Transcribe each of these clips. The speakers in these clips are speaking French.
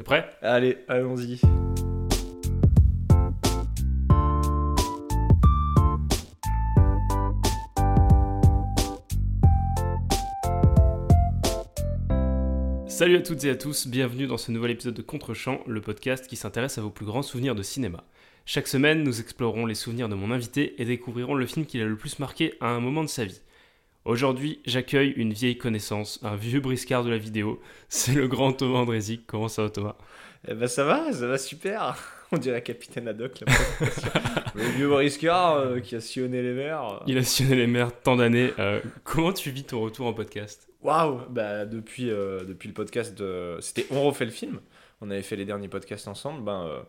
T'es prêt? Allez, allons-y. Salut à toutes et à tous, bienvenue dans ce nouvel épisode de Contrechamp, le podcast qui s'intéresse à vos plus grands souvenirs de cinéma. Chaque semaine, nous explorerons les souvenirs de mon invité et découvrirons le film qui l'a le plus marqué à un moment de sa vie. Aujourd'hui, j'accueille une vieille connaissance, un vieux briscard de la vidéo. C'est le grand Thomas Andrézic. Comment ça va, Thomas? Eh ben ça va, ça va super. On dirait Capitaine Haddock, là. le vieux briscard euh, qui a sillonné les mers. Il a sillonné les mers tant d'années. Euh, comment tu vis ton retour en podcast? Waouh Bah depuis, euh, depuis le podcast de... C'était On refait le film. On avait fait les derniers podcasts ensemble. Ben, euh,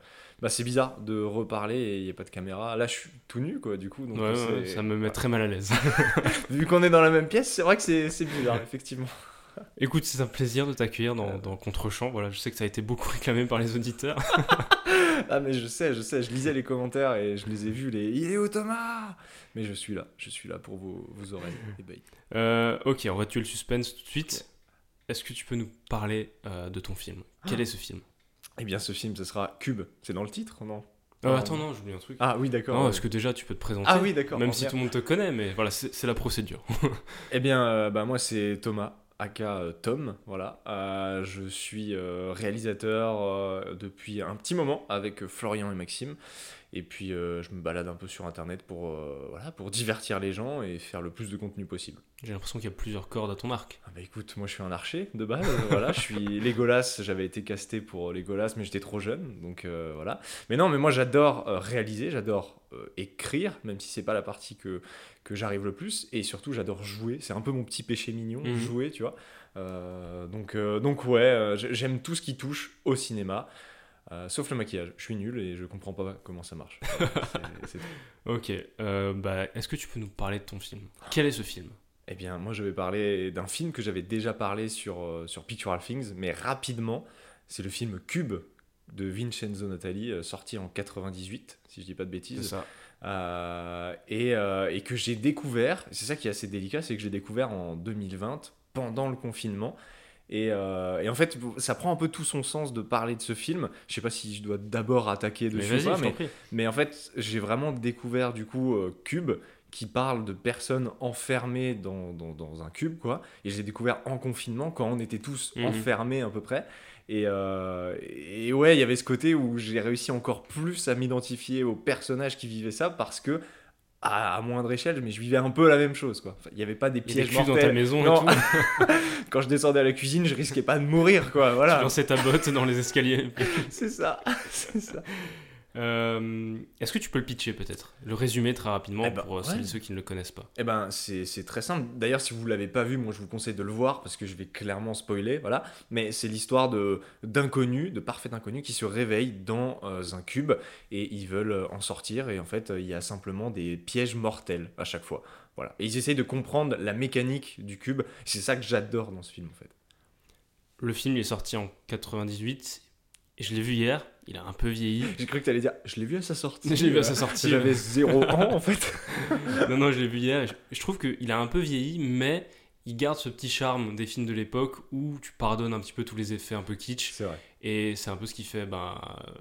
bah, c'est bizarre de reparler et il n'y a pas de caméra. Là, je suis tout nu, quoi, du coup. Donc Ouais, c'est- ouais, ça me met très mal à l'aise. Vu qu'on est dans la même pièce, c'est vrai que c'est bizarre, effectivement. Écoute, c'est un plaisir de t'accueillir dans, dans Contrechamp. Voilà, je sais que ça a été beaucoup réclamé par les auditeurs. Ah, mais je sais, je sais, je lisais les commentaires et je les ai vus, les Il est où Thomas? Mais je suis là, je suis là pour vos, vos oreilles. Euh, ok, on va tuer le suspense tout de suite. Est-ce que tu peux nous parler euh, de ton film? Quel est ce film? Eh bien, ce film, ce sera Cube. C'est dans le titre, non Euh. Attends, non, j'oublie un truc. Ah oui, d'accord. non, est-ce que déjà tu peux te présenter Ah oui, d'accord. Même si tout le monde te connaît, mais voilà, c'est la procédure. Eh bien, euh, bah, moi, c'est Thomas, aka euh, Tom, voilà. Euh, je suis euh, réalisateur depuis un petit moment avec Florian et Maxime. Et puis, euh, je me balade un peu sur Internet pour, euh, voilà, pour divertir les gens et faire le plus de contenu possible. J'ai l'impression qu'il y a plusieurs cordes à ton arc. Ah bah écoute, moi je suis un archer de base, euh, voilà, je suis Legolas, j'avais été casté pour Legolas, mais j'étais trop jeune, donc euh, voilà. Mais non, mais moi j'adore euh, réaliser, j'adore euh, écrire, même si c'est pas la partie que, que j'arrive le plus, et surtout j'adore jouer, c'est un peu mon petit péché mignon, Mhm. jouer, tu vois. Donc, donc ouais, j'ai- j'aime tout ce qui touche au cinéma. Euh, sauf le maquillage, je suis nul et je comprends pas comment ça marche. Ok, euh, bah, est-ce que tu peux nous parler de ton film? Quel est ce film? Eh bien, moi, je vais parler d'un film que j'avais déjà parlé sur, euh, sur Pictural Things, mais rapidement, c'est le film Cube de Vincenzo Natali, sorti en 98, si je dis pas de bêtises, ça. Et, et que j'ai découvert, c'est ça qui est assez délicat, c'est que j'ai découvert en 2020, pendant le confinement. Et, euh, et en fait, ça prend un peu tout son sens de parler de ce film. Je sais pas si je dois d'abord attaquer Mais dessus pas, mais prie. mais en fait, j'ai vraiment découvert du coup euh, Cube qui parle de personnes enfermées dans, dans, dans un cube, quoi. Et j'ai découvert en confinement quand on était tous Mhm. enfermés à peu près. Et, euh, et ouais, il y avait ce côté où j'ai réussi encore plus à m'identifier aux personnages qui vivaient ça parce que, à, à moindre échelle, mais je vivais un peu la même chose, quoi. Enfin, Il n'y avait pas des pièges cuves dans mortels. ta maison Non. et tout. Quand je descendais à la cuisine, je risquais pas de mourir, quoi. Tu Voilà, lançais ta botte dans les escaliers. c'est ça, c'est ça. Euh, Est-ce que tu peux le pitcher peut-être? Le résumer très rapidement Eh ben, pour euh, ouais. celles et ceux qui ne le connaissent pas. Eh ben, c'est très simple. D'ailleurs, si vous l'avez pas vu, moi, je vous conseille de le voir parce que je vais clairement spoiler, voilà. Mais c'est l'histoire de d'inconnus, de parfaits inconnus qui se réveillent dans euh, un cube et ils veulent en sortir. Et en fait, il y a simplement des pièges mortels à chaque fois. Voilà. Et ils essayent de comprendre la mécanique du cube. C'est ça que j'adore dans ce film, en fait. Le film il est sorti en 98 et je l'ai vu hier. Il a un peu vieilli. J'ai cru que tu allais dire, je l'ai vu à sa sortie. Je l'ai vu à sa sortie. J'avais zéro ans, en fait. non, non, je l'ai vu hier. Je, je trouve qu'il a un peu vieilli, mais il garde ce petit charme des films de l'époque où tu pardonnes un petit peu tous les effets un peu kitsch. C'est vrai. Et c'est un peu ce qui fait ben, euh,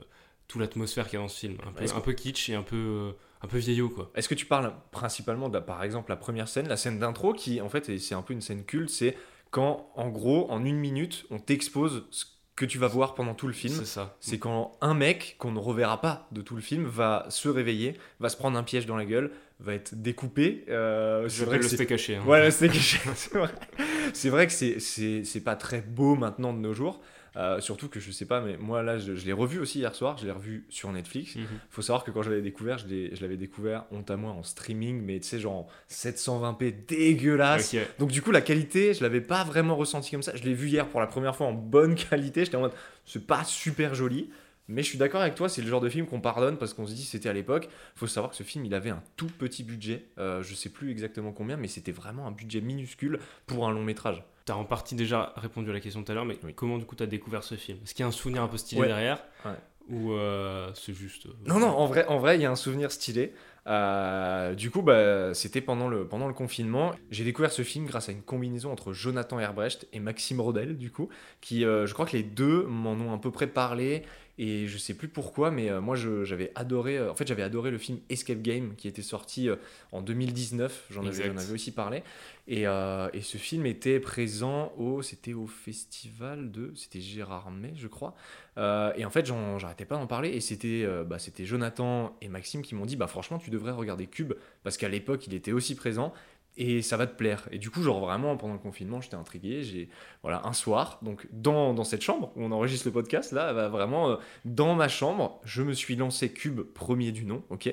toute l'atmosphère qu'il y a dans ce film. Un peu, Est-ce un peu kitsch et un peu, euh, un peu vieillot, quoi. Est-ce que tu parles principalement de, par exemple, la première scène, la scène d'intro, qui en fait, c'est un peu une scène culte, c'est quand, en gros, en une minute, on t'expose ce que tu vas voir pendant tout le film. C'est ça. C'est quand un mec qu'on ne reverra pas de tout le film va se réveiller, va se prendre un piège dans la gueule, va être découpé. Euh, c'est vrai le que haché. hein. voilà, c'est caché, c'est vrai. Que c'est- pas très beau maintenant de nos jours. Euh, surtout que je sais pas, mais moi là, je, je l'ai revu aussi hier soir, je l'ai revu sur Netflix. Mhm. Faut savoir que quand je l'avais découvert, je l'avais découvert, honte à moi, en streaming, mais tu sais, genre en 720p dégueulasse. Donc du coup, la qualité, je l'avais pas vraiment ressenti comme ça. Je l'ai vu hier pour la première fois en bonne qualité. J'étais en mode, c'est pas super joli. Mais je suis d'accord avec toi, c'est le genre de film qu'on pardonne parce qu'on se dit c'était à l'époque. Faut savoir que ce film, il avait un tout petit budget. Euh, je sais plus exactement combien, mais c'était vraiment un budget minuscule pour un long métrage. T'as en partie déjà répondu à la question tout à l'heure, mais Oui. comment du coup t'as découvert ce film? Est-ce qu'il y a un souvenir un peu stylé Ouais. derrière? Ouais. Ou euh, c'est juste. euh, Non, non, en vrai, en vrai, il y a un souvenir stylé. Euh, du coup, bah, c'était pendant le, pendant le confinement. J'ai découvert ce film grâce à une combinaison entre Jonathan Herbrecht et Maxime Rodel, du coup, qui, euh, je crois que les deux m'en ont un peu près parlé. Et je sais plus pourquoi, mais euh, moi j'avais adoré. euh, en fait, j'avais adoré le film Escape Game qui était sorti euh, en 2019. J'en avais, aussi parlé. Et, et ce film était présent au. C'était au festival de. C'était Gérard May, je crois. Et en fait, j'arrêtais pas d'en parler. Et c'était bah, c'était Jonathan et Maxime qui m'ont dit Bah, franchement, tu devrais regarder Cube. Parce qu'à l'époque, il était aussi présent. Et ça va te plaire. Et du coup, genre vraiment, pendant le confinement, j'étais intrigué. J'ai voilà, un soir, donc dans, dans cette chambre où on enregistre le podcast, là, bah, vraiment, euh, dans ma chambre, je me suis lancé Cube premier du nom, ok?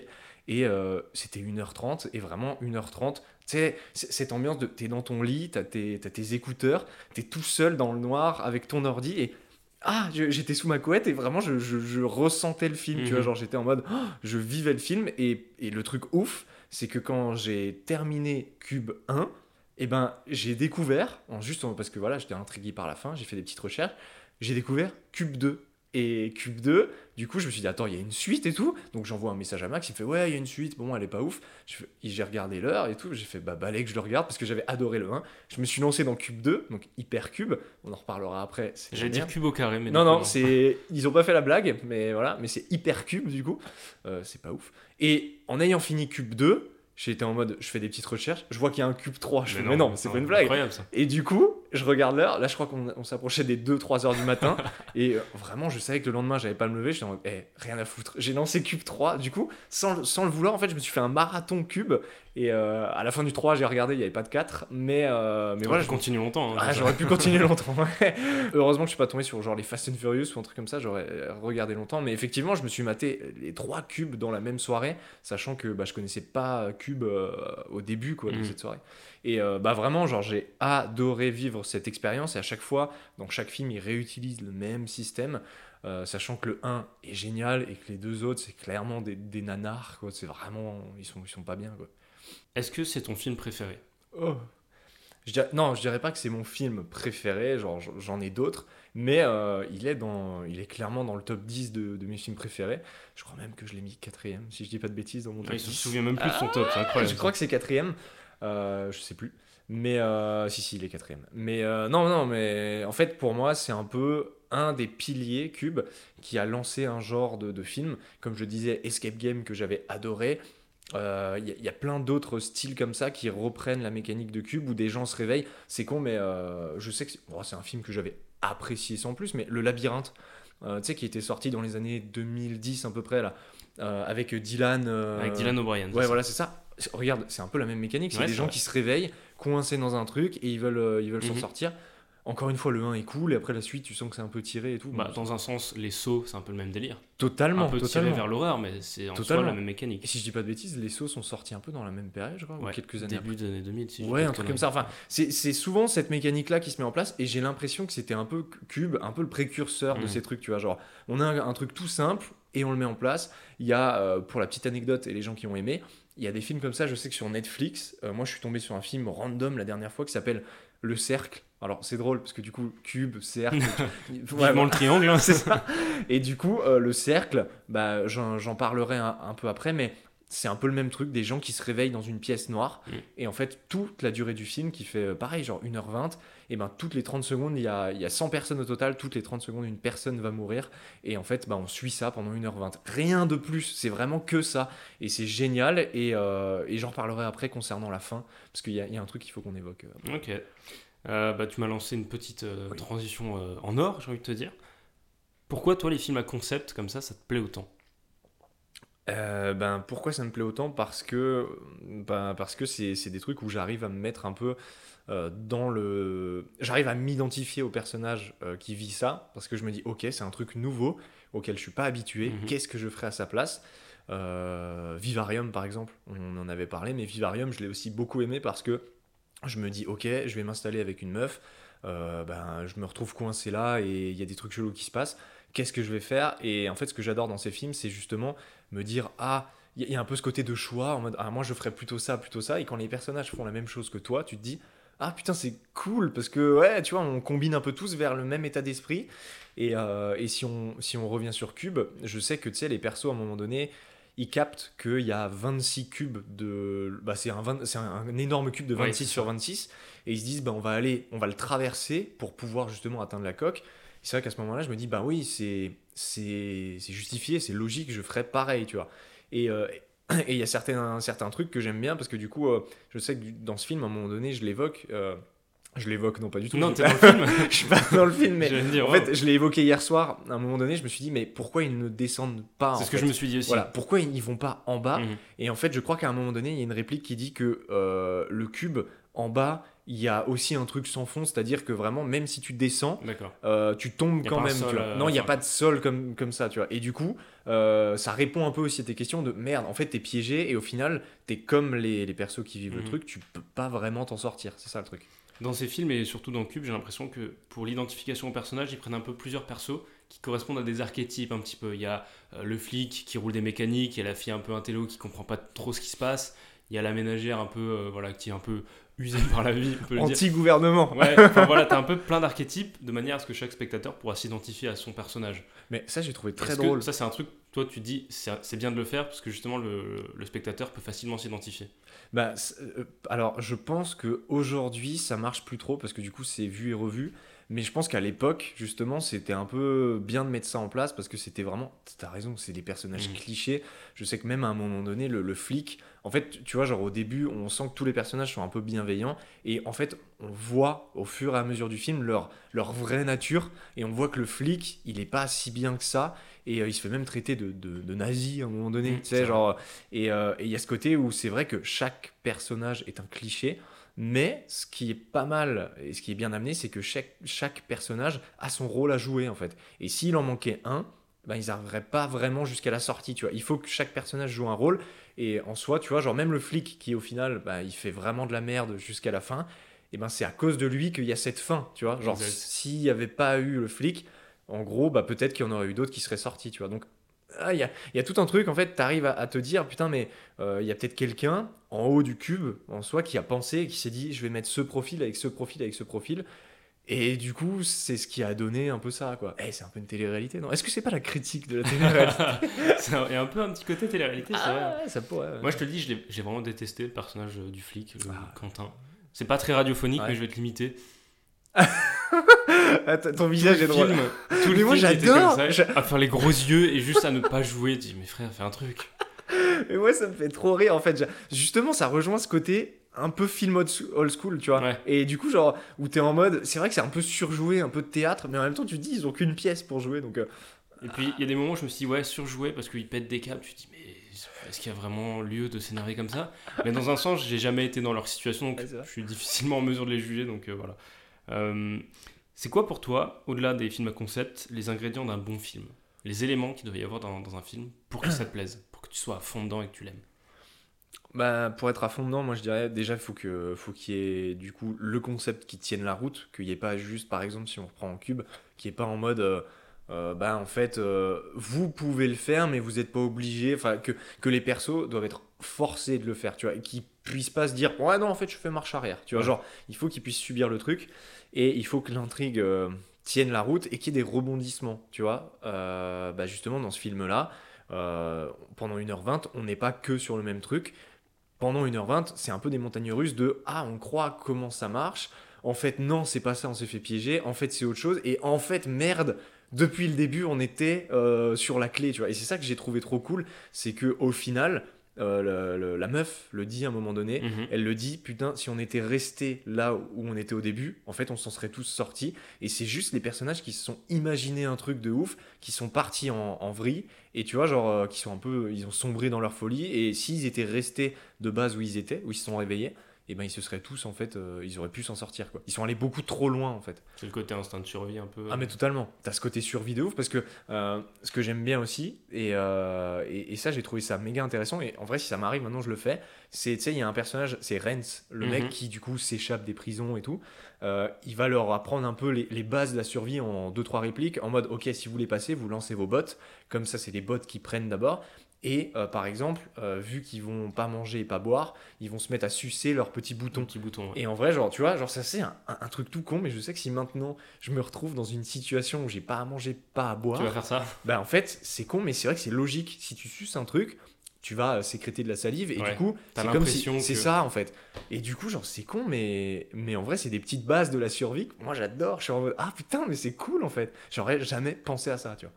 Et euh, c'était 1h30, et vraiment 1h30, tu sais, cette ambiance de t'es dans ton lit, t'as tes, t'as tes écouteurs, t'es tout seul dans le noir avec ton ordi, et ah, j'étais sous ma couette, et vraiment, je, je- je ressentais le film, tu vois, Mhm. genre j'étais en mode, oh, je vivais le film, et, et le truc ouf, c'est que quand j'ai terminé Cube 1, et ben j'ai découvert, juste parce que voilà, j'étais intrigué par la fin, j'ai fait des petites recherches, j'ai découvert Cube 2. Et Cube 2, du coup, je me suis dit, attends, il y a une suite et tout. Donc j'envoie un message à Max, il me fait, ouais, il y a une suite, bon, elle est pas ouf. J'ai regardé l'heure et tout, j'ai fait, bah, balai que je le regarde parce que j'avais adoré le 1. Je me suis lancé dans Cube 2, donc Hypercube, on en reparlera après. J'allais dire cube au carré, mais Non, non, c'est. Ils ont pas fait la blague, mais voilà, mais c'est Hypercube du coup. Euh, c'est pas ouf. Et en ayant fini Cube 2, j'ai été en mode, je fais des petites recherches, je vois qu'il y a un Cube 3. Je fais, mais non, c'est pas une blague. Ça. Et du coup, je regarde l'heure. Là, je crois qu'on on s'approchait des 2-3 heures du matin. et euh, vraiment, je savais que le lendemain, j'allais pas me lever. J'étais en mode, Eh, rien à foutre. J'ai lancé Cube 3. Du coup, sans le vouloir, en fait, je me suis fait un marathon Cube. Et euh, à la fin du 3, j'ai regardé, il n'y avait pas de 4. Mais, euh, mais voilà, voilà, je continue longtemps. hein, ah, j'aurais pu continuer longtemps. ouais. Heureusement que je suis pas tombé sur genre les Fast and Furious ou un truc comme ça, j'aurais euh, regardé longtemps. Mais effectivement, je me suis maté les trois cubes dans la même soirée, sachant que bah, je connaissais pas Cube euh, au début quoi, de Mhm. cette soirée. Et bah, vraiment, genre, j'ai adoré vivre cette expérience. Et à chaque fois, dans chaque film, ils réutilisent le même système. euh, sachant que le 1 est génial et que les deux autres, c'est clairement des, des nanars. quoi. C'est vraiment. Ils sont, ils sont pas bien. Quoi. Est-ce que c'est ton film préféré? Oh. Je dirais- non, je dirais pas que c'est mon film préféré, genre j'en ai d'autres, mais euh, il, est dans, il est clairement dans le top 10 de, de mes films préférés. Je crois même que je l'ai mis quatrième, si je dis pas de bêtises, dans mon top Ah, Il se 10. souvient même plus de son top, c'est incroyable. Je crois que c'est quatrième, euh, je sais plus. Mais euh, si, si, il est quatrième. Mais euh, non, non, mais en fait, pour moi, c'est un peu un des piliers Cube qui a lancé un genre de, de film. Comme je disais, Escape Game que j'avais adoré. Euh, Il y, a- il y a plein d'autres styles comme ça qui reprennent la mécanique de Cube où des gens se réveillent. C'est con, mais euh, je sais que c'est bon, c'est un film que j'avais apprécié sans plus, mais Le Labyrinthe, euh, tu sais, qui était sorti dans les années 2010 à peu près, là, euh, avec Dylan. euh, Avec Dylan O'Brien. Ouais, voilà, c'est ça. Regarde, c'est un peu la même mécanique. C'est Ouais, des gens vrai. qui se réveillent, coincés dans un truc, et ils veulent, euh, ils veulent s'en Mhm. sortir. Encore une fois, le 1 est cool, et après la suite, tu sens que c'est un peu tiré et tout. Bah, dans un sens, les sauts, c'est un peu le même délire. totalement, un peu tiré totalement. vers l'horreur, mais c'est en soi Totalement. la même Et mécanique. si je dis pas de bêtises, les sauts sont sortis un peu dans la même période, je crois, ou Ouais, quelques années Début des années 2000, si Ouais, un truc comme ça. Enfin, c'est souvent cette mécanique-là qui se met en place, et j'ai l'impression que c'était un peu Cube, un peu le précurseur de Mhm. ces trucs, tu vois. Genre, on a un, un truc tout simple, et on le met en place. Il y a, euh, pour la petite anecdote, et les gens qui ont aimé, il y a des films comme ça, je sais que sur Netflix, euh, moi je suis tombé sur un film random la dernière fois qui s'appelle Le Cercle. Alors, c'est drôle, parce que du coup, Cube, Cercle. Vivement le triangle, hein. c'est ça. Et du coup, euh, le cercle, bah, j'en parlerai un, un peu après, mais c'est un peu le même truc, des gens qui se réveillent dans une pièce noire, Mm. et en fait, toute la durée du film, qui fait euh, pareil, genre 1h20, et ben toutes les 30 secondes, il y a, il y a 100 personnes au total, toutes les 30 secondes, une personne va mourir, et en fait, bah, on suit ça pendant 1h20. Rien de plus, c'est vraiment que ça, et c'est génial, et, euh, et j'en reparlerai après concernant la fin, parce qu'il y, a- il y a un truc qu'il faut qu'on évoque. Ok. Euh, bah, tu m'as lancé une petite euh, Oui. transition euh, en or, j'ai envie de te dire. Pourquoi, toi, les films à concept comme ça, ça te plaît autant? Euh, ben, pourquoi ça me plaît autant? Parce que ben, parce que c'est c'est des trucs où j'arrive à me mettre un peu euh, dans le... J'arrive à m'identifier au personnage euh, qui vit ça, parce que je me dis, ok, c'est un truc nouveau auquel je suis pas habitué, Mhm. qu'est-ce que je ferais à sa place? Vivarium, par exemple, on en avait parlé, mais Vivarium, je l'ai aussi beaucoup aimé parce que je me dis, ok, je vais m'installer avec une meuf, euh, ben, je me retrouve coincé là et il y a des trucs chelous qui se passent. Qu'est-ce que je vais faire? Et en fait, ce que j'adore dans ces films, c'est justement me dire, ah, il y, a- un peu ce côté de choix, en mode, ah, moi je ferais plutôt ça, plutôt ça. Et quand les personnages font la même chose que toi, tu te dis, ah putain, c'est cool, parce que, ouais, tu vois, on combine un peu tous vers le même état d'esprit. Et, euh, et si, on, si on revient sur Cube, je sais que, tu sais, les persos, à un moment donné, ils captent qu'il y a 26 cubes de. Bah, c'est un, 20 c'est un, énorme cube de Ouais, 26 c'est sur ça. 26. Et ils se disent, bah, on va aller, on va le traverser pour pouvoir justement atteindre la coque. C'est vrai qu'à ce moment-là, je me dis, bah oui, c'est c'est c'est justifié, c'est logique, je ferais pareil, tu vois. Et euh, et il y a certains, certains trucs que j'aime bien parce que du coup, euh, je sais que dans ce film, à un moment donné, je l'évoque. euh, je l'évoque, non pas du tout. Non, t'es dans le film. je suis pas dans le film, mais dire, en wow. fait, je l'ai évoqué hier soir. À un moment donné, je me suis dit, mais pourquoi ils ne descendent pas c'est ce que fait je me suis dit aussi. Voilà, pourquoi ils ils vont pas en bas Mhm. Et en fait, je crois qu'à un moment donné, il y a une réplique qui dit que euh, le cube en bas, il y a aussi un truc sans fond, c'est-à-dire que vraiment, même si tu descends, euh, tu tombes quand même. sol, tu vois. euh, non, il n'y a enfin. pas de sol comme, comme ça, tu vois. Et du coup, euh, ça répond un peu aussi à tes questions de merde, en fait, t'es piégé et au final, t'es comme les, les persos qui vivent le Mhm. truc, tu peux pas vraiment t'en sortir. C'est ça le truc. Dans ces films et surtout dans Cube, j'ai l'impression que pour l'identification au personnage, ils prennent un peu plusieurs persos qui correspondent à des archétypes un petit peu. Il y a euh, le flic qui roule des mécaniques, il y a la fille un peu intello qui comprend pas trop ce qui se passe, il y a la ménagère un peu euh, voilà qui est un peu usée par la vie, on peut le dire. Anti-gouvernement. Ouais, enfin voilà, t'as un peu plein d'archétypes de manière à ce que chaque spectateur pourra s'identifier à son personnage. Mais ça, j'ai trouvé très drôle. Ça, c'est un truc, toi, tu dis, c'est bien de le faire parce que justement, le, le spectateur peut facilement s'identifier. Bah, euh, alors, je pense que aujourd'hui, ça marche plus trop parce que du coup, c'est vu et revu. Mais je pense qu'à l'époque, justement, c'était un peu bien de mettre ça en place parce que c'était vraiment. T'as raison, c'est des personnages Mhm. clichés. Je sais que même à un moment donné, le, le flic, en fait, tu vois, genre au début, on sent que tous les personnages sont un peu bienveillants et en fait, on voit au fur et à mesure du film leur, leur vraie nature et on voit que le flic, il est pas si bien que ça et euh, il se fait même traiter de, de, de nazi à un moment donné. Mhm, tu sais, genre. Et euh, et il y a ce côté où c'est vrai que chaque personnage est un cliché, mais ce qui est pas mal et ce qui est bien amené, c'est que chaque, chaque personnage a son rôle à jouer en fait. Et s'il en manquait un, ben, ils n'arriveraient pas vraiment jusqu'à la sortie, tu vois. Il faut que chaque personnage joue un rôle. Et en soi, tu vois, genre même le flic qui au final, ben, il fait vraiment de la merde jusqu'à la fin, et ben c'est à cause de lui qu'il y a cette fin, tu vois. Genre s'il n'y avait pas eu le flic, en gros, bah, peut-être qu'il y en aurait eu d'autres qui seraient sortis, tu vois. Donc ah, il y, a, il y a tout un truc, en fait, tu arrives à, à te dire, putain, mais euh, il y a peut-être quelqu'un en haut du cube, en soi, qui a pensé, qui s'est dit, je vais mettre ce profil avec ce profil avec ce profil. Et du coup, c'est ce qui a donné un peu ça, quoi. Eh, c'est un peu une télé-réalité, non? Est-ce que c'est pas la critique de la télé-réalité? Il y a un peu un petit côté télé-réalité, c'est vrai. Ah, ouais, ça pourrait. ouais. Moi, je te le dis, j'ai vraiment détesté le personnage euh, du flic, le Ah. Quentin. C'est pas très radiophonique, Ouais. mais je vais te limiter. Ton visage est drôle. tout le moi, j'adore. À faire les gros yeux et juste à ne pas jouer. Dis, mais frère, fais un truc. Mais moi, ça me fait trop rire, en fait. Justement, ça rejoint ce côté un peu film old school, tu vois. Ouais. Et du coup, genre, où t'es en mode, c'est vrai que c'est un peu surjoué, un peu de théâtre, mais en même temps, tu te dis, ils ont qu'une pièce pour jouer, donc. euh, Et puis, il y a des moments où je me suis dit, ouais, surjoué parce qu'il pète des câbles. Tu te dis, mais est-ce qu'il y a vraiment lieu de s'énerver comme ça? Mais dans un sens, j'ai jamais été dans leur situation, donc Ouais, je suis difficilement en mesure de les juger, donc euh, voilà. Euh, c'est quoi pour toi, au-delà des films à concept, les ingrédients d'un bon film? Les éléments qu'il doit y avoir dans, dans un film pour que ça te plaise, pour que tu sois à fond dedans et que tu l'aimes? Bah, pour être à fond dedans, moi je dirais déjà faut que faut qu'il y ait du coup le concept qui tienne la route, qu'il n'y ait pas juste par exemple si on reprend en cube, qu'il n'y ait pas en mode euh, euh, bah en fait euh, vous pouvez le faire mais vous n'êtes pas obligé, enfin que, que les persos doivent être forcés de le faire, tu vois, et qu'ils puissent pas se dire ouais non en fait je fais marche arrière, tu vois, Ouais. genre il faut qu'ils puissent subir le truc et il faut que l'intrigue euh, tienne la route et qu'il y ait des rebondissements, tu vois, Euh, bah justement dans ce film là. pendant 1h20, on n'est pas que sur le même truc pendant 1h20, c'est un peu des montagnes russes de ah, on croit comment ça marche. En fait, non, c'est pas ça, on s'est fait piéger. En fait, c'est autre chose. Et en fait, merde, depuis le début, on était euh, sur la clé, tu vois. Et c'est ça que j'ai trouvé trop cool, c'est que au final, euh, le- le- la meuf le dit à un moment donné. Mhm. Elle le dit, putain, si on était resté là où on était au début, en fait, on s'en serait tous sortis. Et c'est juste les personnages qui se sont imaginés un truc de ouf, qui sont partis en, en vrille, et tu vois, genre, euh, qui sont un peu, ils ont sombré dans leur folie. Et s'ils étaient restés de base où ils étaient, où ils se sont réveillés, et ben ils se seraient tous, en fait, euh, ils auraient pu s'en sortir, quoi. Ils sont allés beaucoup trop loin, en fait. C'est le côté instinct de survie un peu. Ah mais totalement. T'as ce côté survie de ouf parce que euh, ce que j'aime bien aussi et, euh, et, et ça j'ai trouvé ça méga intéressant et en vrai si ça m'arrive maintenant je le fais. C'est tu sais il y a un personnage c'est Renz le Mhm. mec qui du coup s'échappe des prisons et tout. Euh, il va leur apprendre un peu les, les bases de la survie en deux trois répliques en mode ok si vous voulez passer vous lancez vos bottes comme ça c'est des bottes qui prennent d'abord. Et euh, par exemple, euh, vu qu'ils vont pas manger et pas boire, ils vont se mettre à sucer leurs petits Ton boutons. petit bouton. ouais. Et en vrai, genre, tu vois, genre, ça c'est un, un- un truc tout con, mais je sais que si maintenant je me retrouve dans une situation où j'ai pas à manger, pas à boire, Tu vas faire ça bah en fait, c'est con, mais c'est vrai que c'est logique. Si tu suces un truc, tu vas euh, sécréter de la salive et Ouais. du coup, c'est comme si c'est que- ça en fait. Et du coup, genre c'est con, mais mais en vrai, c'est des petites bases de la survie. que Moi, j'adore. Je suis en mode ah putain, mais c'est cool en fait. J'aurais jamais pensé à ça, tu vois.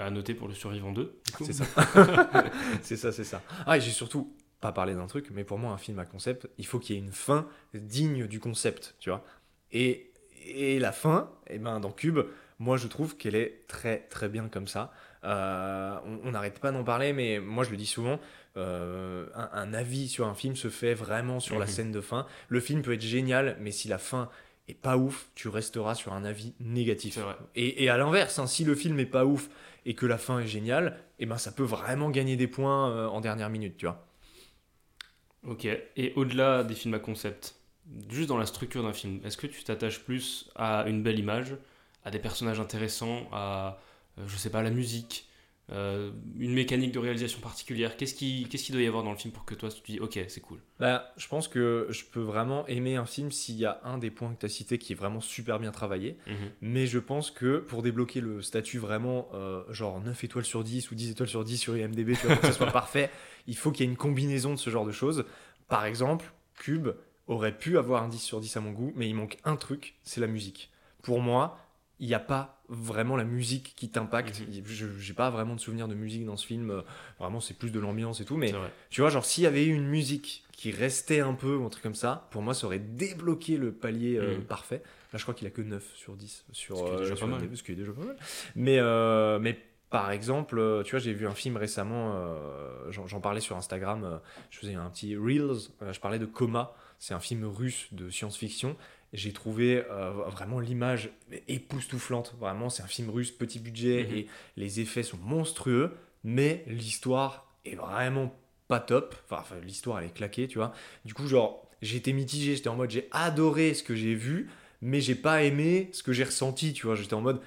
Bah, à noter pour le survivant 2. du coup. C'est ça. c'est ça, c'est ça. Ah, et j'ai surtout pas parlé d'un truc, mais pour moi, un film à concept, il faut qu'il y ait une fin digne du concept, tu vois. Et, et la fin, eh ben, dans Cube, moi, je trouve qu'elle est très, très bien comme ça. Euh, on n'arrête pas d'en parler, mais moi, je le dis souvent, euh, un, un avis sur un film se fait vraiment sur la Mhm. scène de fin. Le film peut être génial, mais si la fin est pas ouf, tu resteras sur un avis négatif. Et, et à l'inverse, hein, si le film est pas ouf et que la fin est géniale, eh ben ça peut vraiment gagner des points euh, en dernière minute, tu vois. Ok, et au-delà des films à concept, juste dans la structure d'un film, est-ce que tu t'attaches plus à une belle image, à des personnages intéressants, à, euh, je sais pas, la musique, euh, une mécanique de réalisation particulière Qu'est-ce qui, qu'est-ce qu'il doit y avoir dans le film pour que toi tu te dis, ok, c'est cool? Bah, je pense que je peux vraiment aimer un film s'il y a un des points que tu as cité qui est vraiment super bien travaillé. Mhm. Mais je pense que pour débloquer le statut vraiment euh, genre 9 étoiles sur 10 ou 10 étoiles sur 10 sur IMDB, tu vois, pour que ça soit parfait, il faut qu'il y ait une combinaison de ce genre de choses. Par exemple, Cube aurait pu avoir un 10 sur 10 à mon goût, mais il manque un truc, c'est la musique. Pour moi, il n'y a pas vraiment la musique qui t'impacte. Je J'ai pas vraiment de souvenir de musique dans ce film. euh, Vraiment, c'est plus de l'ambiance et tout. Mais tu vois, genre, s'il y avait eu une musique qui restait un peu ou un truc comme ça, pour moi, ça aurait débloqué le palier euh, Mhm. parfait. Là, je crois qu'il a que 9 sur 10 sur, Ce qui est euh, déjà pas mal. Qui est déjà pas mal. Mais, euh, mais par exemple, tu vois, j'ai vu un film récemment, j'en parlais sur Instagram, je faisais un petit Reels, je parlais de Coma, c'est un film russe de science-fiction. J'ai trouvé euh, vraiment l'image époustouflante, vraiment, c'est un film russe, petit budget, Mhm. et les effets sont monstrueux, mais l'histoire est vraiment pas top. Enfin, enfin, l'histoire, elle est claquée, tu vois. Du coup, genre, j'ai été mitigé, j'étais en mode, j'ai adoré ce que j'ai vu, mais j'ai pas aimé ce que j'ai ressenti, tu vois. J'étais en mode,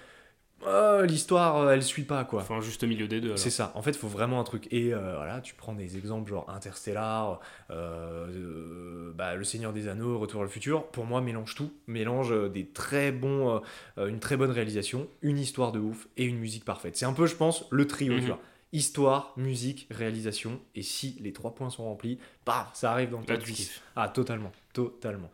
Ah, l'histoire, euh, elle suit pas, quoi. Enfin, juste milieu des deux. C'est ça. En fait, il faut vraiment un truc. Et euh, voilà, tu prends des exemples genre Interstellar, euh, euh, bah, Le Seigneur des Anneaux, Retour à le futur. Pour moi, mélange tout. Mélange euh, des très bons, euh, euh, une très bonne réalisation, une histoire de ouf et une musique parfaite. C'est un peu, je pense, le trio, Mhm. tu vois. Histoire, musique, réalisation. Et si les trois points sont remplis, paf, ça arrive dans le top tu 10. kiffes. Ah, totalement. Totalement.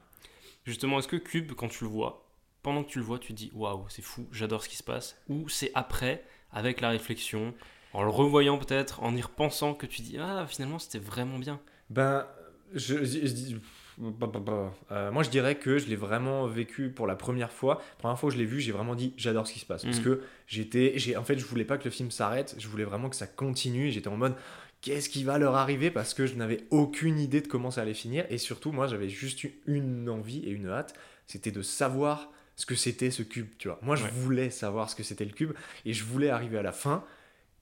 Justement, est-ce que Cube, quand tu le vois, pendant que tu le vois, tu te dis waouh, c'est fou, j'adore ce qui se passe Ou c'est après, avec la réflexion, en le revoyant peut-être, en y repensant, que tu dis ah, finalement, c'était vraiment bien Ben, je, je- je dis-. Euh, moi je dirais que je l'ai vraiment vécu pour la première fois. La première fois que je l'ai vu, j'ai vraiment dit j'adore ce qui se passe. Parce Mhm. que j'étais, en fait, je voulais pas que le film s'arrête, je voulais vraiment que ça continue. J'étais en mode qu'est-ce qui va leur arriver? Parce que je n'avais aucune idée de comment ça allait finir. Et surtout, moi j'avais juste eu une envie et une hâte, c'était de savoir ce que c'était ce cube, tu vois. Moi je Ouais. voulais savoir ce que c'était le cube et je voulais arriver à la fin.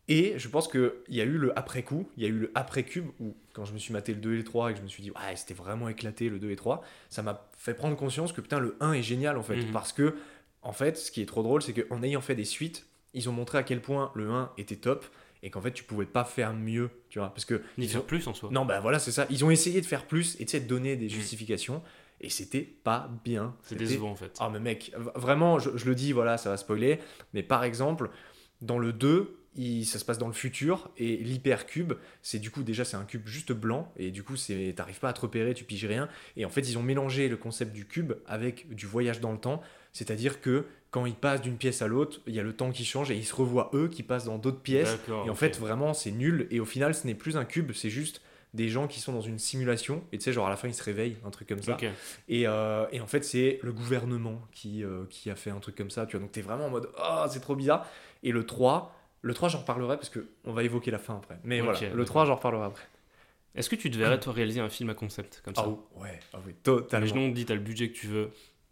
Et je pense qu'il y a eu le après-coup, il y a eu le après-cube, où quand je me suis maté le 2 et le 3 et que je me suis dit, ouais, c'était vraiment éclaté le 2 et 3, ça m'a fait prendre conscience que putain, le 1 est génial en fait. Mhm. Parce que, en fait, ce qui est trop drôle, c'est qu'en ayant fait des suites, ils ont montré à quel point le 1 était top et qu'en fait, tu pouvais pas faire mieux, tu vois. Parce que. Ni ils faire ont- plus en soi. Non, bah voilà, c'est ça. Ils ont essayé de faire plus et de donner des justifications et c'était pas bien. c'est décevant en fait. ah mais mec, vraiment, je, je le dis, voilà, ça va spoiler, mais par exemple, dans le 2, il- ça se passe dans le futur, et l'hypercube, c'est du coup, déjà, c'est un cube juste blanc, et du coup, c'est t'arrives pas à te repérer, tu piges rien, et en fait, ils ont mélangé le concept du cube avec du voyage dans le temps, c'est-à-dire que quand ils passent d'une pièce à l'autre, il y a le temps qui change, et ils se revoient eux qui passent dans d'autres pièces, et en fait, vraiment, c'est nul, et au final, ce n'est plus un cube, c'est juste des gens qui sont dans une simulation, et tu sais, genre à la fin, ils se réveillent, un truc comme ça. Et, euh, et en fait, c'est le gouvernement qui, euh, qui a fait un truc comme ça. Tu vois, donc t'es vraiment en mode oh, c'est trop bizarre. Et le 3, le 3, j'en reparlerai parce qu'on va évoquer la fin après. Mais voilà, le d'accord. 3, j'en reparlerai après. Est-ce que tu te verrais toi réaliser un film à concept comme ça Ah ouais, ah oui, totalement. Imaginons, on dit t'as le budget que tu veux,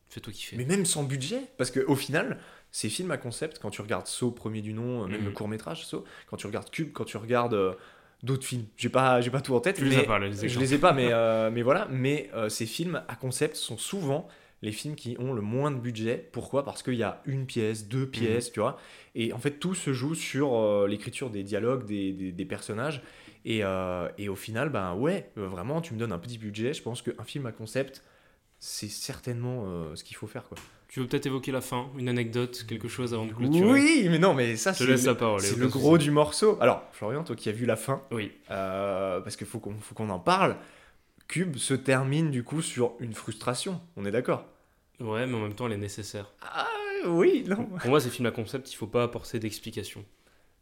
fais-toi kiffer. Mais même sans budget, parce qu'au final, ces films à concept, quand tu regardes Saw, premier du nom, euh, même Mhm. le court métrage Saw, quand tu regardes Cube, quand tu regardes euh, d'autres films, j'ai pas, j'ai pas tout en tête, Tu les mais as pas les je les ai pas, mais, euh, mais voilà. Mais euh, ces films à concept sont souvent les films qui ont le moins de budget. Pourquoi? Parce qu'il y a une pièce, deux pièces, tu vois. Et en fait, tout se joue sur euh, l'écriture des dialogues, des, des- des personnages. Et, et au final, ben ouais, vraiment, tu me donnes un petit budget. Je pense qu'un film à concept, c'est certainement ce qu'il faut faire, quoi. Tu veux peut-être évoquer la fin, une anecdote, quelque chose avant de clôturer Oui, mais non, mais ça, c'est le, la parole. c'est le gros du morceau. Alors, Florian, toi qui as vu la fin, Oui. euh, parce qu'il faut qu'on faut qu'on en parle, Cube se termine du coup sur une frustration. On est d'accord? Ouais, mais en même temps, elle est nécessaire. Ah oui, non. Pour moi, ces films à concept, il faut pas apporter d'explication.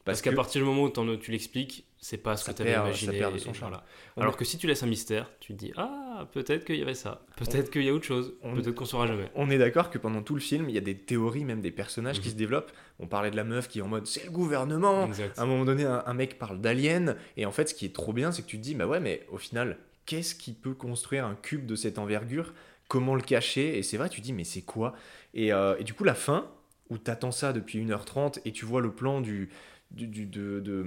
Parce, qu'à partir du moment où tu l'expliques, c'est pas ce que tu avais perd- ça imaginé. perd de son charme. voilà. Alors est- que si tu laisses un mystère, tu te dis Ah, peut-être qu'il y avait ça. Peut-être qu'il y a autre chose. Peut-être qu'on saura jamais. On est d'accord que pendant tout le film, il y a des théories, même des personnages qui Mhm. se développent. On parlait de la meuf qui est en mode c'est le gouvernement. Exact. À un moment donné, un, un mec parle d'alien. Et en fait, ce qui est trop bien, c'est que tu te dis bah ouais, mais au final, qu'est-ce qui peut construire un cube de cette envergure? Comment le cacher? Et c'est vrai, tu te dis mais c'est quoi? Et, euh, et du coup, la fin, où t'attends ça depuis 1h30 et tu vois le plan du. Du, du- de, de,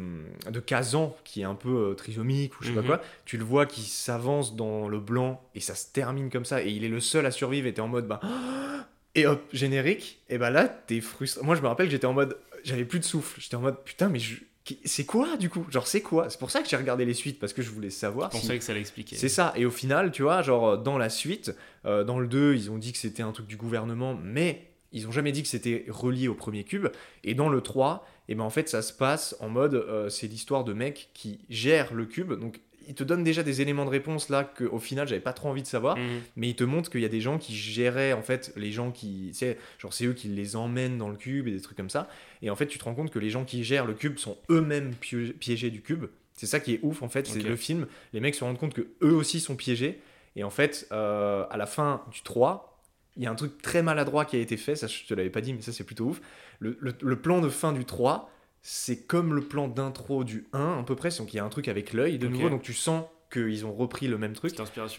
de Kazan qui est un peu euh, trisomique ou je sais Mhm. pas quoi, tu le vois qui s'avance dans le blanc et ça se termine comme ça et il est le seul à survivre et t'es en mode bah et hop générique. Et bah là t'es frustré. Moi je me rappelle que j'étais en mode j'avais plus de souffle. J'étais en mode putain mais je- c'est quoi du coup? Genre c'est quoi? C'est pour ça que j'ai regardé les suites parce que je voulais savoir Je si- pensais que ça expliquer. c'est ça. Et au final tu vois genre euh, dans la suite euh, dans le 2 ils ont dit que c'était un truc du gouvernement mais ils ont jamais dit que c'était relié au premier cube. Et dans le 3 et ben en fait ça se passe en mode euh, c'est l'histoire de mecs qui gèrent le cube. Donc ils te donnent déjà des éléments de réponse là que au final j'avais pas trop envie de savoir. Mhm. mais il te montre qu'il y a des gens qui géraient en fait les gens qui sais genre c'est eux qui les emmènent dans le cube et des trucs comme ça. Et en fait tu te rends compte que les gens qui gèrent le cube sont eux-mêmes piégés du cube. C'est ça qui est ouf en fait. C'est le film. Les mecs se rendent compte que eux aussi sont piégés. Et en fait euh, à la fin du 3 il y a un truc très maladroit qui a été fait. Ça je te l'avais pas dit mais ça c'est plutôt ouf le, le- le plan de fin du 3 c'est comme le plan d'intro du 1 à peu près donc il y a un truc avec l'œil de nouveau donc tu sens qu'ils ont repris le même truc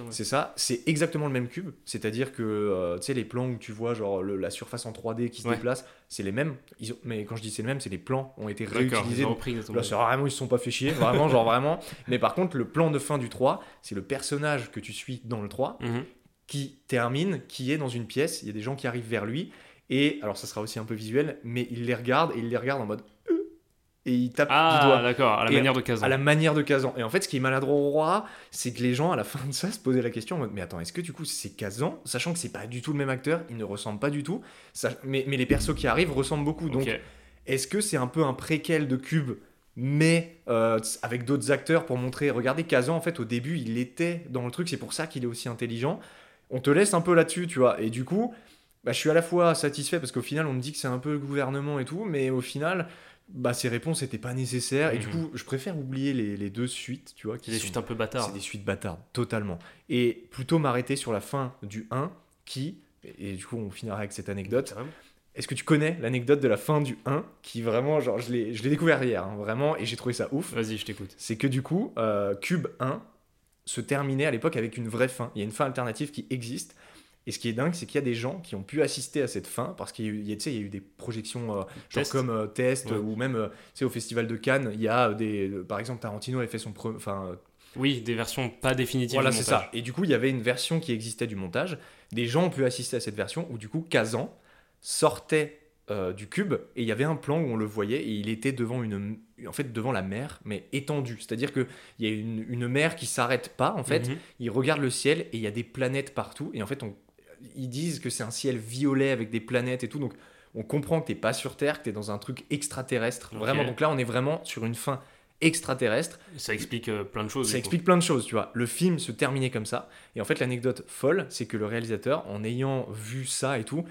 ouais. c'est ça, c'est exactement le même cube. C'est-à-dire que euh, tu sais, les plans où tu vois genre le- la surface en 3D qui se Ouais. déplace, c'est les mêmes. Ils ont- Mais quand je dis c'est les mêmes, c'est les plans ont été réutilisés. ils ont repris. Là, c'est vraiment, ils se sont pas fait chier, vraiment, genre vraiment. Mais par contre, le plan de fin du 3, c'est le personnage que tu suis dans le 3 Mhm. qui termine, qui est dans une pièce. Il y a des gens qui arrivent vers lui. Et alors, ça sera aussi un peu visuel, mais il les regarde et il les regarde en mode. Euh Et il tape du Ah, doigt d'accord, à la Et manière de Kazan. à la manière de Kazan. Et en fait, ce qui est maladroit, c'est que les gens, à la fin de ça, se posaient la question en mode, mais attends, est-ce que du coup c'est Kazan Sachant que c'est pas du tout le même acteur, il ne ressemble pas du tout, Ça- mais, mais les persos qui arrivent ressemblent beaucoup. Donc, est-ce que c'est un peu un préquel de Cube, mais euh, avec d'autres acteurs pour montrer, regardez, Kazan, en fait, au début, il était dans le truc, c'est pour ça qu'il est aussi intelligent. On te laisse un peu là-dessus, tu vois. Et du coup, bah, je suis à la fois satisfait parce qu'au final, on me dit que c'est un peu le gouvernement et tout, mais au final, bah, ces réponses n'étaient pas nécessaires. Et du Mhm. coup, je préfère oublier les, les deux suites, tu vois. C'est Qui des sont- suites un peu bâtards. c'est des suites bâtardes, totalement. Et plutôt m'arrêter sur la fin du 1 qui, et du coup, on finira avec cette anecdote. Est-ce que tu connais l'anecdote de la fin du 1 qui vraiment, genre, je l'ai je l'ai découvert hier, hein, vraiment, et j'ai trouvé ça ouf. Vas-y, je t'écoute. C'est que du coup, euh, Cube 1 se terminait à l'époque avec une vraie fin. Il y a une fin alternative qui existe. Et ce qui est dingue, c'est qu'il y a des gens qui ont pu assister à cette fin parce qu'il y a eu, y y a des projections, euh, genre Test. comme euh, test, Ouais. ou même euh, au Festival de Cannes, il y a des. par exemple, Tarantino avait fait son. pre- Enfin, euh, Oui, des versions pas définitives. voilà, c'est ça. Et du coup, il y avait une version qui existait du montage. Des gens ont pu assister à cette version où, du coup, Kazan sortait euh, du cube et il y avait un plan où on le voyait et il était devant une, en fait, devant la mer, mais étendue. C'est-à-dire que il y a une, une mer qui s'arrête pas. En fait, Mhm. il regarde le ciel et il y a des planètes partout. Et en fait, on- ils disent que c'est un ciel violet avec des planètes et tout. Donc, on comprend que t'es pas sur Terre, que t'es dans un truc extraterrestre. Vraiment. Donc là, on est vraiment sur une fin extraterrestre. Ça explique euh, plein de choses. Ça coup. explique plein de choses, tu vois. Le film se terminait comme ça. Et en fait, l'anecdote folle, c'est que le réalisateur, en ayant vu ça et tout,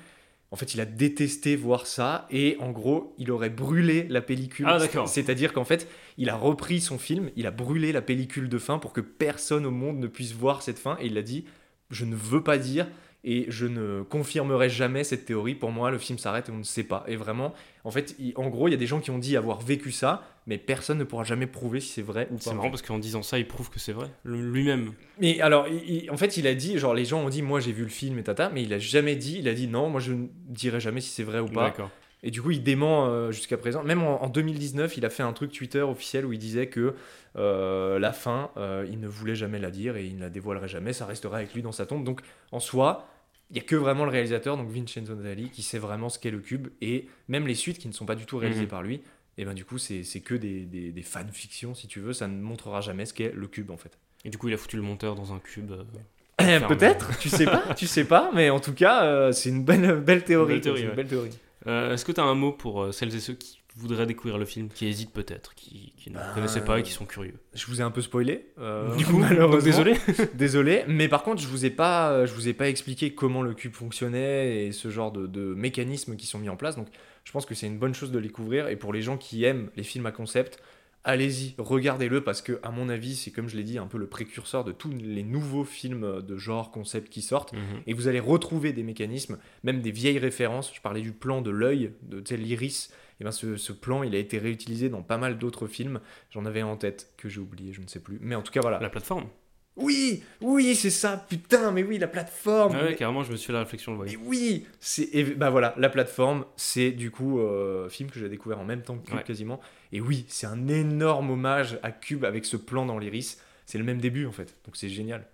en fait, il a détesté voir ça. Et en gros, il aurait brûlé la pellicule. Ah, d'accord. C'est-à-dire qu'en fait, il a repris son film, il a brûlé la pellicule de fin pour que personne au monde ne puisse voir cette fin. Et il a dit Je ne veux pas dire. Et je ne confirmerai jamais cette théorie. Pour moi, le film s'arrête et on ne sait pas. Et vraiment, en fait, il- en gros, il y a des gens qui ont dit avoir vécu ça, mais personne ne pourra jamais prouver si c'est vrai ou pas. C'est marrant parce qu'en disant ça, il prouve que c'est vrai. Lui-même. Mais alors, il- il- en fait, il a dit, genre, les gens ont dit, moi j'ai vu le film et tata, mais il a jamais dit, il a dit non, moi je ne dirai jamais si c'est vrai ou pas. D'accord. Et du coup, il dément euh, jusqu'à présent. Même en, en 2019, il a fait un truc Twitter officiel où il disait que euh, la fin, euh, il ne voulait jamais la dire et il ne la dévoilerait jamais, ça resterait avec lui dans sa tombe. Donc, en soi, il n'y a que vraiment le réalisateur, donc Vincenzo Natali, qui sait vraiment ce qu'est le cube. Et même les suites qui ne sont pas du tout réalisées Mhm. par lui, et ben du coup, c'est que des, des, des fanfictions, si tu veux. Ça ne montrera jamais ce qu'est le cube, en fait. Et du coup, il a foutu le monteur dans un cube. euh, ferme. peut-être, tu sais pas, tu sais pas, mais en tout cas, euh, c'est une belle, belle théorie. Belle théorie, ouais. Euh, Est-ce que tu as un mot pour celles et ceux qui voudraient découvrir le film, qui hésitent peut-être, qui, qui ne Ben, connaissaient pas et qui sont curieux Je vous ai un peu spoilé. euh, Du coup, malheureusement. donc désolé. Désolé, mais par contre, je vous ai pas, euh, je vous ai pas expliqué comment le cube fonctionnait et ce genre de, de mécanismes qui sont mis en place. Donc, je pense que c'est une bonne chose de les couvrir. Et pour les gens qui aiment les films à concept, allez-y, regardez-le parce que, à mon avis, c'est comme je l'ai dit, un peu le précurseur de tous les nouveaux films de genre concept qui sortent. Mhm. Et vous allez retrouver des mécanismes, même des vieilles références. Je parlais du plan de l'œil, de l'iris. Et ben ce, ce plan, il a été réutilisé dans pas mal d'autres films. J'en avais un en tête que j'ai oublié, je ne sais plus. Mais en tout cas, voilà. La plateforme. Oui, oui, c'est ça, putain, mais oui, la plateforme. Ah ouais, mais, carrément, je me suis fait la réflexion, le mais voyez. oui, c'est et bah voilà, la plateforme, c'est du coup euh, film que j'ai découvert en même temps que Cube Ouais. quasiment. Et oui, c'est un énorme hommage à Cube avec ce plan dans l'iris. C'est le même début en fait, donc c'est génial.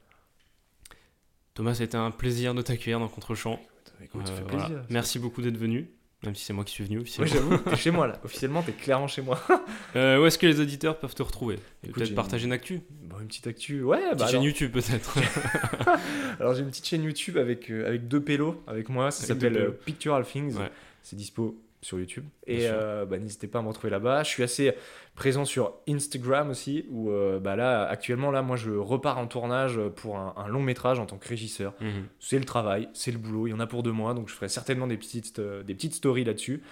Thomas, c'était un plaisir de t'accueillir dans Contrechamp. Euh, voilà. Merci beaucoup d'être venu, même si c'est moi qui suis venu Oui, officiellement. j'avoue, t'es chez moi là. Officiellement, t'es clairement chez moi. Euh, où est-ce que les auditeurs peuvent te retrouver? Peut-être partager une actu? Bon, une petite actu, ouais. Petite Bah, chaîne alors, YouTube peut-être. alors, j'ai une petite chaîne YouTube avec, euh, avec deux pélos avec moi. Ça s'appelle euh. Pictural Things. Ouais. C'est dispo sur YouTube. Et euh, bah, n'hésitez pas à me retrouver là-bas. Je suis assez présent sur Instagram aussi, où euh, bah, là, actuellement, là, moi, je repars en tournage pour un, un long métrage en tant que régisseur. Mhm. C'est le travail, c'est le boulot. Il y en a pour deux mois, donc je ferai certainement des petites, euh, des petites stories là-dessus.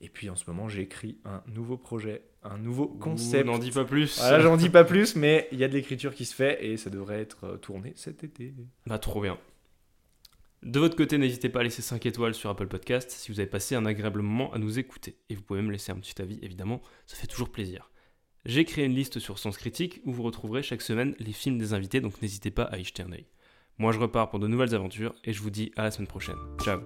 Et puis en ce moment, j'ai écrit un nouveau projet, un nouveau concept. N'en dis pas plus. Voilà, j'en dis pas plus, mais il y a de l'écriture qui se fait et ça devrait être tourné cet été. Bah trop bien. De votre côté, n'hésitez pas à laisser 5 étoiles sur Apple Podcast si vous avez passé un agréable moment à nous écouter. Et vous pouvez me laisser un petit avis, évidemment, ça fait toujours plaisir. J'ai créé une liste sur Sens Critique où vous retrouverez chaque semaine les films des invités, donc n'hésitez pas à y jeter un œil. Moi je repars pour de nouvelles aventures et je vous dis à la semaine prochaine. Ciao